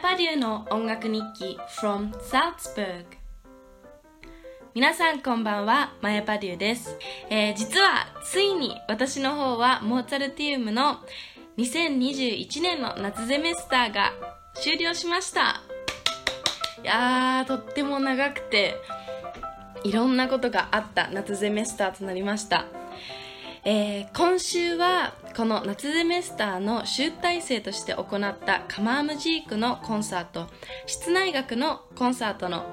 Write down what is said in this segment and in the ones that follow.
パデューの音楽日記 from Salzburg 皆さんこんばんは、マヤパデューです、えー、実はついに私の方はモーツァルティウムの2021年の夏ゼメスターが終了しました。いやーとっても長くていろんなことがあった夏ゼメスターとなりました。えー、今週はこの夏ゼメスターの集大成として行ったカマームジークのコンサート室内楽のコンサートの、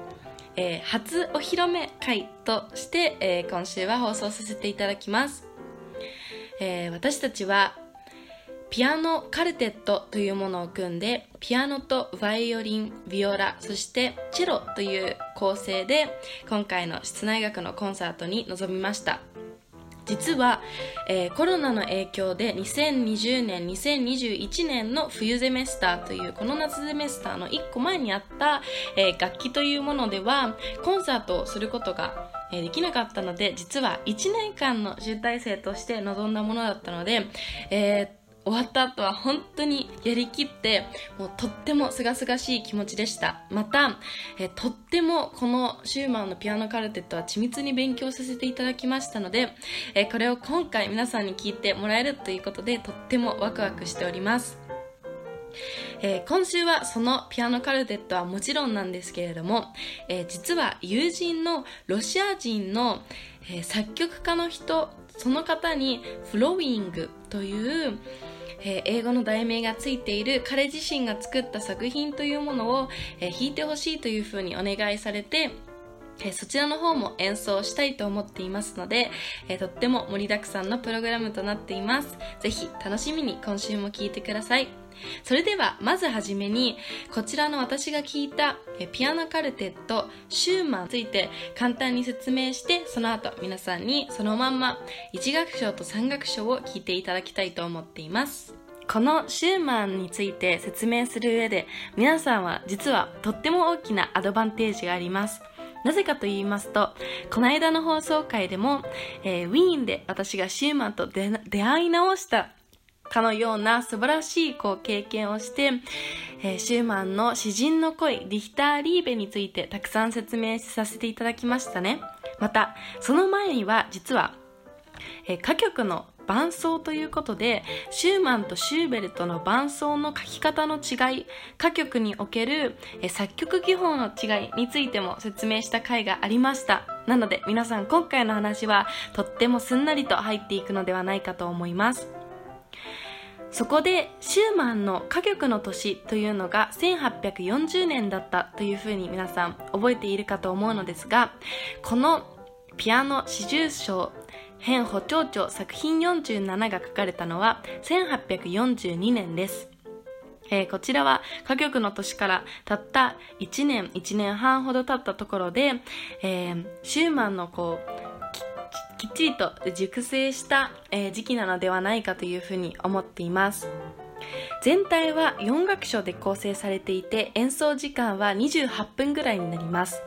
えー、初お披露目会として、えー、今週は放送させていただきます、え私たちはピアノカルテットというものを組んでピアノとバイオリンビオラそしてチェロという構成で今回の室内楽のコンサートに臨みました。実は、えー、コロナの影響で2020年2021年の冬ゼメスターというこの夏ゼメスターの1個前にあった、えー、楽器というものではコンサートをすることがえできなかったので実は1年間の集大成として臨んだものだったので、えー終わった後は本当にやりきってもうとっても清々しい気持ちでした。またえとってもこのシューマンのピアノカルテットは緻密に勉強させていただきましたのでえこれを今回皆さんに聞いてもらえるということでとってもワクワクしております。えー、今週はそのピアノカルテットはもちろんなんですけれども、えー、実は友人のロシア人の、えー、作曲家の人その方にフローイングという、えー、英語の題名がついている彼自身が作った作品というものを、えー、弾いてほしいというふうにお願いされて、えー、そちらの方も演奏したいと思っていますので、えとっても盛りだくさんのプログラムとなっています。ぜひ楽しみに今週も聴いてください。それではまずはじめにこちらの私が聞いたピアノカルテットシューマンについて簡単に説明してその後皆さんにそのまんま1楽章と3楽章を聞いていただきたいと思っていますこのシューマンについて説明する上で皆さんは実はとっても大きなアドバンテージがありますなぜかと言いますと、この間の放送回でも、えー、ウィーンで私がシューマンと出会い直したかのような素晴らしいこう経験をして、えー、シューマンの詩人の恋、リヒター・リーベについてたくさん説明させていただきましたね。また、その前には実は、えー、歌曲の伴奏ということで、シューマンとシューベルトの伴奏の書き方の違い、歌曲における作曲技法の違いについても説明した回がありました。なので皆さん今回の話はとってもすんなりと入っていくのではないかと思います。そこでシューマンの歌曲の年というのが1840年だったというふうに皆さん覚えているかと思うのですがこのピアノ四重奏編補聴長作品47が書かれたのは1842年です。えー、こちらは歌曲の年からたった1年、1年半ほど経ったところで、えー、シューマンのこう、きっちりと熟成した、えー、時期なのではないかというふうに思っています全体は4楽章で構成されていて演奏時間は28分ぐらいになります、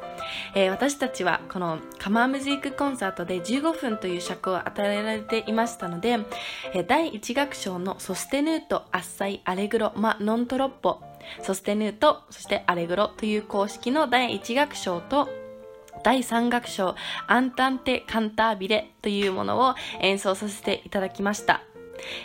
えー、私たちはこのカマームジークコンサートで15分という尺を与えられていましたので、えー、第1楽章のソステヌート、アッサイ、アレグロ、マ、ノントロッポソステヌート、そしてアレグロという公式の第1楽章と第3楽章アンタンテ・カンタービレというものを演奏させていただきました。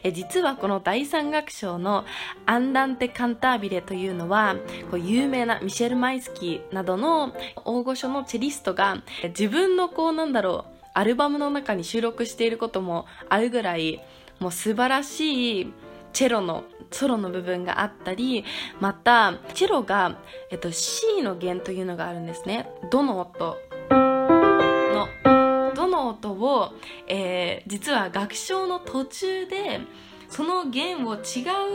え実はこの第3楽章のアンダンテ・カンタービレというのはこう有名なミシェル・マイスキーなどの大御所のチェリストが自分のこうなんだろうアルバムの中に収録していることもあるぐらいもう素晴らしいチェロのソロの部分があったり、また、チェロが、えっと、C の弦というのがあるんですね。どの音、の音を、えー、実は楽章の途中で、その弦を違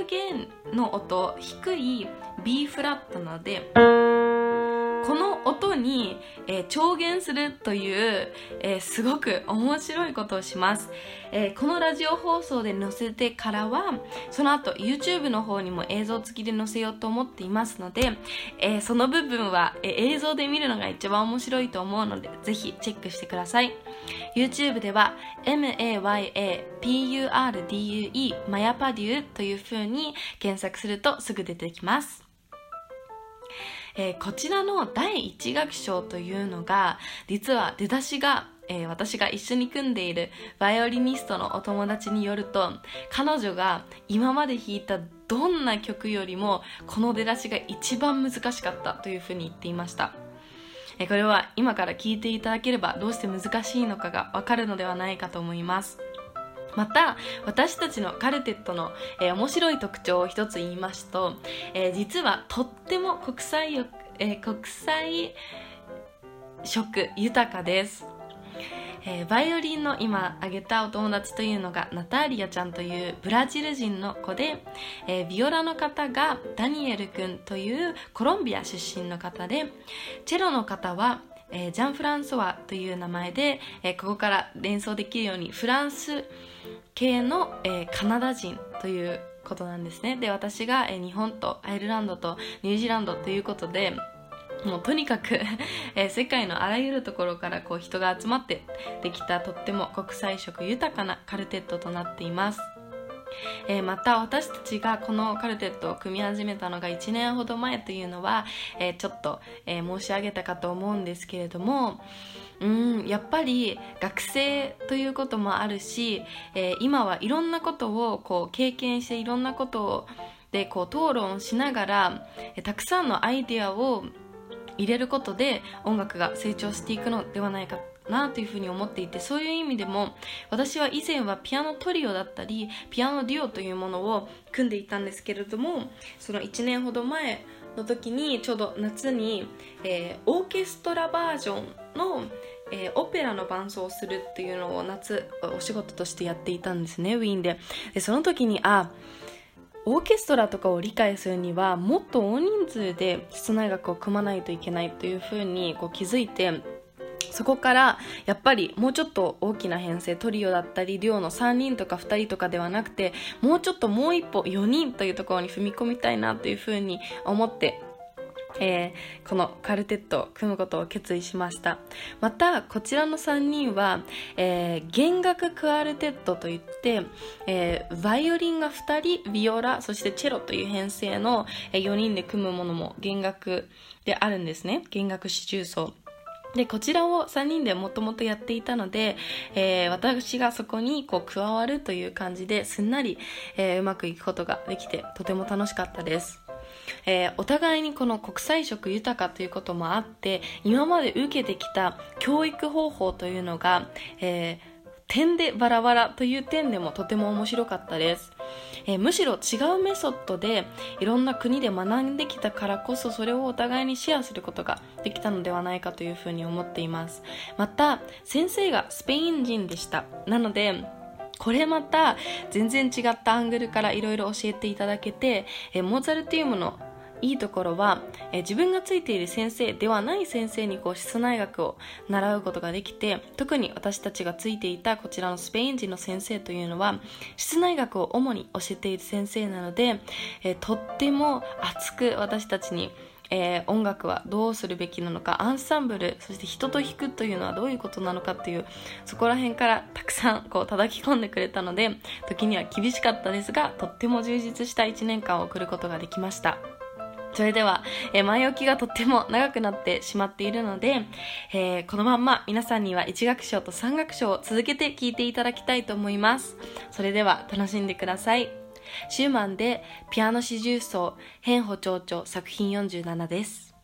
う弦の音、低い B フラットなので、この音に、えー、調弦するという、えー、すごく面白いことをします、えー、このラジオ放送で載せてからはその後 YouTube の方にも映像付きで載せようと思っていますので、えその部分は、え映像で見るのが一番面白いと思うのでぜひチェックしてください。YouTube では MAYAPURDUE マヤパデューという風に検索するとすぐ出てきます。えー、こちらの第一楽章というのが実は出だしがえー、私が一緒に組んでいるバイオリニストのお友達によると彼女が今まで弾いたどんな曲よりもこの出だしが一番難しかったというふうに言っていました。これは今から聞いていただければどうして難しいのかがわかるのではないかと思います。また私たちのカルテットの、えー、面白い特徴を一つ言いますと、えー、実はとっても国際,、えー、国際色豊かです。えー、バイオリンの今挙げたお友達というのがナターリアちゃんというブラジル人の子で、えー、ビオラの方がダニエル君というコロンビア出身の方でチェロの方はえー、ジャン・フランソワという名前で、えー、ここから連想できるようにフランス系の、えー、カナダ人ということなんですね。で私が、え日本とアイルランドとニュージーランドということでもうとにかく え世界のあらゆるところからこう人が集まってできたとっても国際色豊かなカルテットとなっています。えー、また私たちがこのカルテットを組み始めたのが1年ほど前というのは、えー、ちょっと、えー、申し上げたかと思うんですけれどもうんやっぱり学生ということもあるし、え今はいろんなことをこう経験していろんなことをでこう討論しながら、えたくさんのアイデアを入れることで音楽が成長していくのではないかなというふうに思っていてそういう意味でも私は以前はピアノトリオだったりピアノデュオというものを組んでいたんですけれどもその1年ほど前の時にちょうど夏に、えー、オーケストラバージョンの、えー、オペラの伴奏をするっていうのを夏お仕事としてやっていたんですねウィーンで。でその時にあオーケストラとかを理解するにはもっと大人数で室内楽を組まないといけないというふうにこう気づいてそこからやっぱりもうちょっと大きな編成トリオだったりデュオの3人とか2人とかではなくてもうちょっともう一歩4人というところに踏み込みたいなというふうに思って えー、このカルテットを組むことを決意しました。またこちらの3人は、えー、弦楽クアルテットといって、えー、バイオリンが2人ビオラそしてチェロという編成の4人で組むものも弦楽であるんですね。弦楽四重奏。で、こちらを3人でもともとやっていたので、えー、私がそこにこう加わるという感じですんなり、えー、うまくいくことができてとても楽しかったです。えー、お互いにこの国際色豊かということもあって今まで受けてきた教育方法というのが、えー点でバラバラという点でもとても面白かったです、えー、むしろ違うメソッドでいろんな国で学んできたからこそそれをお互いにシェアすることができたのではないかというふうに思っています。また先生がスペイン人でした。なのでこれまた全然違ったアングルからいろいろ教えていただけて、えモーツァルティウムのいいところは、え自分がついている先生ではない先生にこう室内学を習うことができて特に私たちがついていたこちらのスペイン人の先生というのは室内学を主に教えている先生なので、えとっても熱く私たちにえー、音楽はどうするべきなのかアンサンブルそして人と弾くというのはどういうことなのかっていうそこら辺からたくさんこう叩き込んでくれたので時には厳しかったですがとっても充実した1年間を送ることができました。それでは、えー、前置きがとっても長くなってしまっているので、えー、このまんま皆さんには1楽章と3楽章を続けて聴いていただきたいと思います。それでは楽しんでください。シューマンでピアノ四重奏変歩長調作品47です。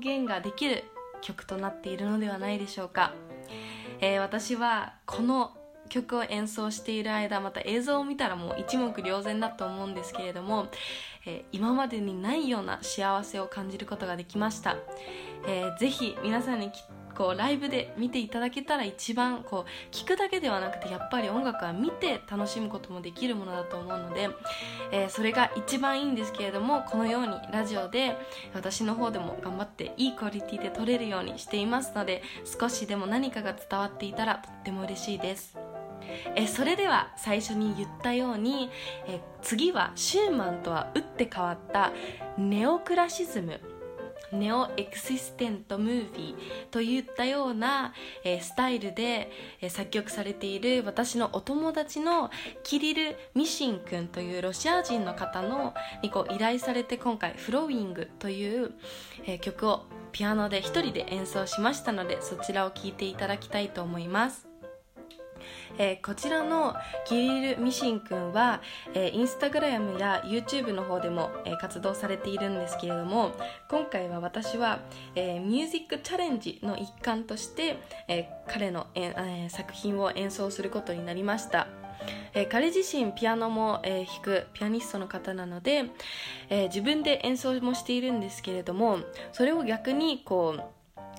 表現ができる曲となっているのではないでしょうか、えー、私はこの曲を演奏している間また映像を見たらもう一目瞭然だと思うんですけれども、えー、今までにないような幸せを感じることができました、えー、ぜひ皆さんにこうライブで見ていただけたら一番こう聞くだけではなくてやっぱり音楽は見て楽しむこともできるものだと思うので、えー、それが一番いいんですけれどもこのようにラジオで私の方でも頑張っていいクオリティで撮れるようにしていますので少しでも何かが伝わっていたらとっても嬉しいです。えそれでは最初に言ったようにえ次はシューマンとは打って変わったネオクラシズムネオエクシステントムービーといったような、えー、スタイルで、えー、作曲されている私のお友達のキリル・ミシン君というロシア人の方のにこう依頼されて今回「フローイング」という、えー、曲をピアノで一人で演奏しましたのでそちらを聴いていただきたいと思います。えー、こちらのキリル・ミシン君は、えー、インスタグラムや YouTube の方でも、えー、活動されているんですけれども今回は私は、えー、ミュージックチャレンジの一環として、えー、彼の、えー、作品を演奏することになりました。えー、彼自身ピアノも、えー、弾くピアニストの方なので、えー、自分で演奏もしているんですけれどもそれを逆にこう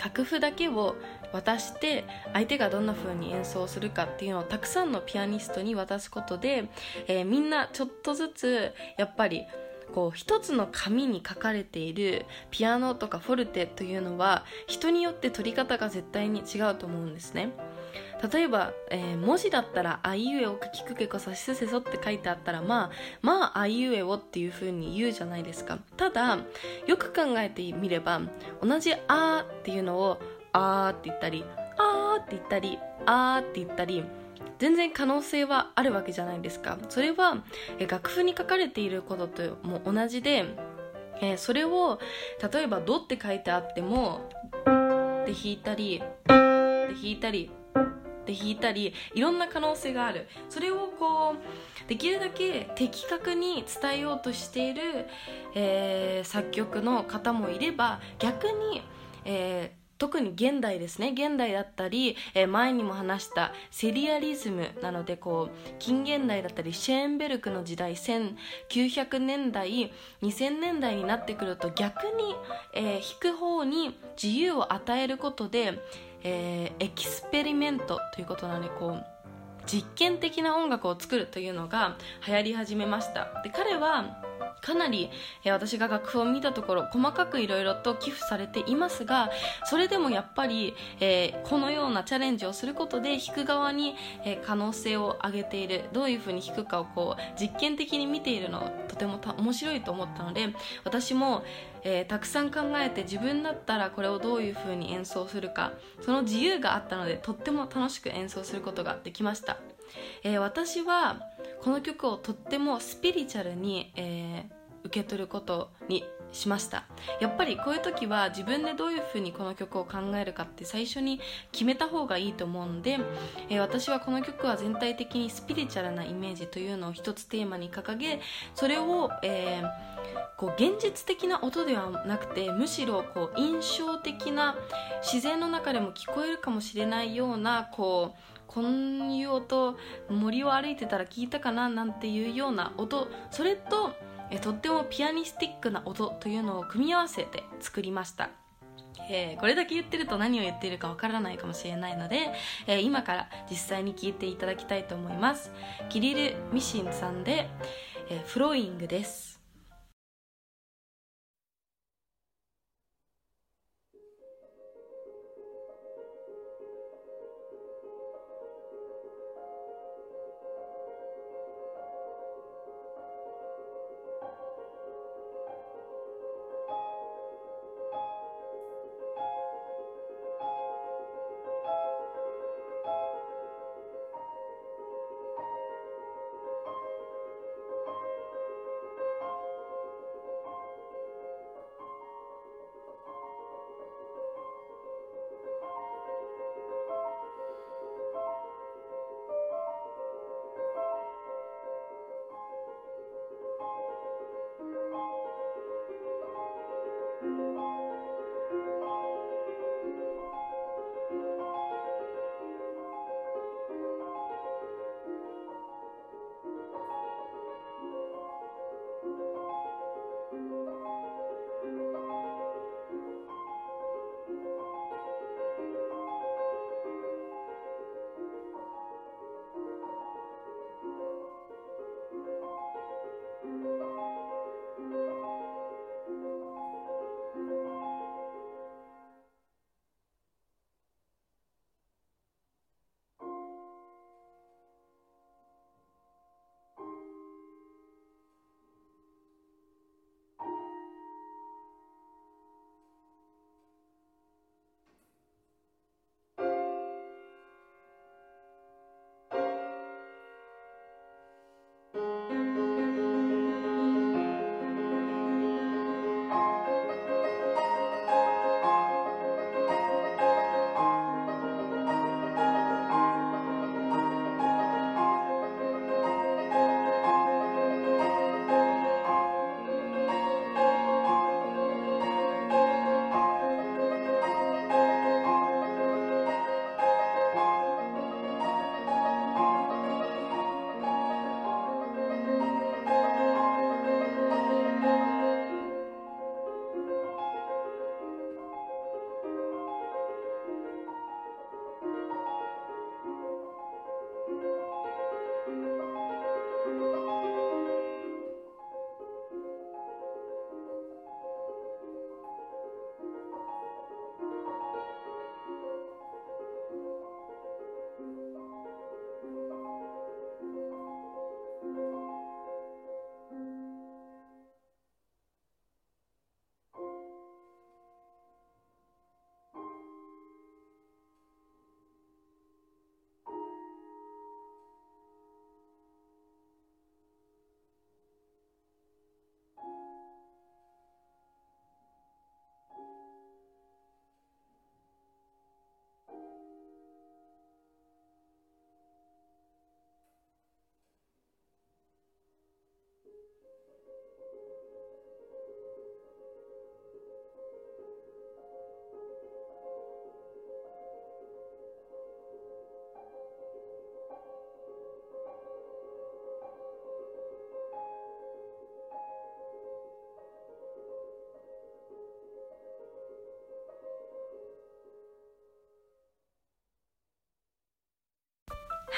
楽譜だけを渡して相手がどんな風に演奏するかっていうのをたくさんのピアニストに渡すことで、えー、みんなちょっとずつやっぱりこう一つの紙に書かれているピアノとかフォルテというのは人によって取り方が絶対に違うと思うんですね。例えば、えー、文字だったら「あいうえおかきくけこさしすせそ」って書いてあったらまあまああいうえおっていう風に言うじゃないですか。ただよく考えてみれば同じ「あ」っていうのをあーって言ったりあーって言ったりあーって言ったり全然可能性はあるわけじゃないですか。それは楽譜に書かれていることとも同じで、それを例えば「ド」って書いてあってもで弾いたりで弾いたりで弾いたりいろんな可能性がある。それをこうできるだけ的確に伝えようとしている、えー、作曲の方もいれば逆に、えー特に現代ですね。現代だったり、えー、前にも話したセリアリズムなのでこう近現代だったりシェーンベルクの時代1900年代2000年代になってくると逆に、えー、弾く方に自由を与えることで、えー、エキスペリメントということなのでこう実験的な音楽を作るというのが流行り始めました。で彼はかなり、えー、私が楽譜を見たところ細かくいろいろと寄付されていますがそれでもやっぱり、えー、このようなチャレンジをすることで弾く側に、えー、可能性を上げている。どういうふうに弾くかをこう実験的に見ているのとても面白いと思ったので私も、えたくさん考えて自分だったらこれをどういうふうに演奏するかその自由があったのでとっても楽しく演奏することができました、え私はこの曲をとってもスピリチュアルに、えー、受け取ることにしました。やっぱりこういう時は自分でどういうふうにこの曲を考えるかって最初に決めた方がいいと思うので、えー、私はこの曲は全体的にスピリチュアルなイメージというのを一つテーマに掲げそれを、えー、こう現実的な音ではなくてむしろこう印象的な自然の中でも聞こえるかもしれないようなこうこういう音森を歩いてたら聞いたかななんていうような音。それととってもピアニスティックな音というのを組み合わせて作りました。えー、これだけ言ってると何を言っているかわからないかもしれないので、えー、今から実際に聞いていただきたいと思います。キリル・ミシンさんで、えー、フローイングです。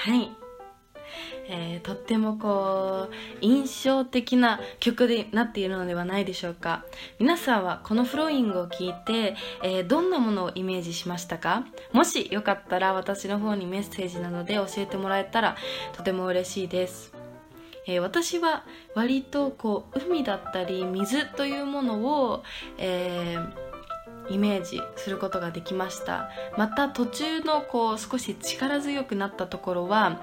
はい。えー、とってもこう印象的な曲になっているのではないでしょうか。皆さんはこのフローイングを聞いて、えー、どんなものをイメージしましたか？もしよかったら私の方にメッセージなどで教えてもらえたらとても嬉しいです。えー、私は割とこう海だったり水というものを、えーイメージすることができました。また途中のこう少し力強くなったところは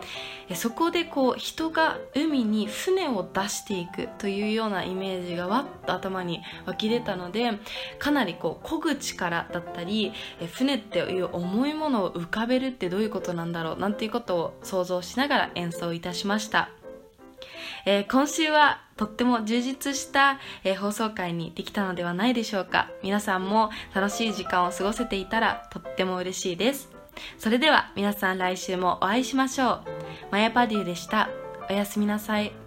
そこでこう人が海に船を出していくというようなイメージがわっと頭に湧き出たのでかなりこう漕ぐ力だったり船っていう重いものを浮かべるってどういうことなんだろうなんていうことを想像しながら演奏いたしました。えー、今週はとっても充実した、え、放送回にできたのではないでしょうか。皆さんも楽しい時間を過ごせていたらとっても嬉しいです。それでは皆さん来週もお会いしましょう。マヤパデューでした。おやすみなさい。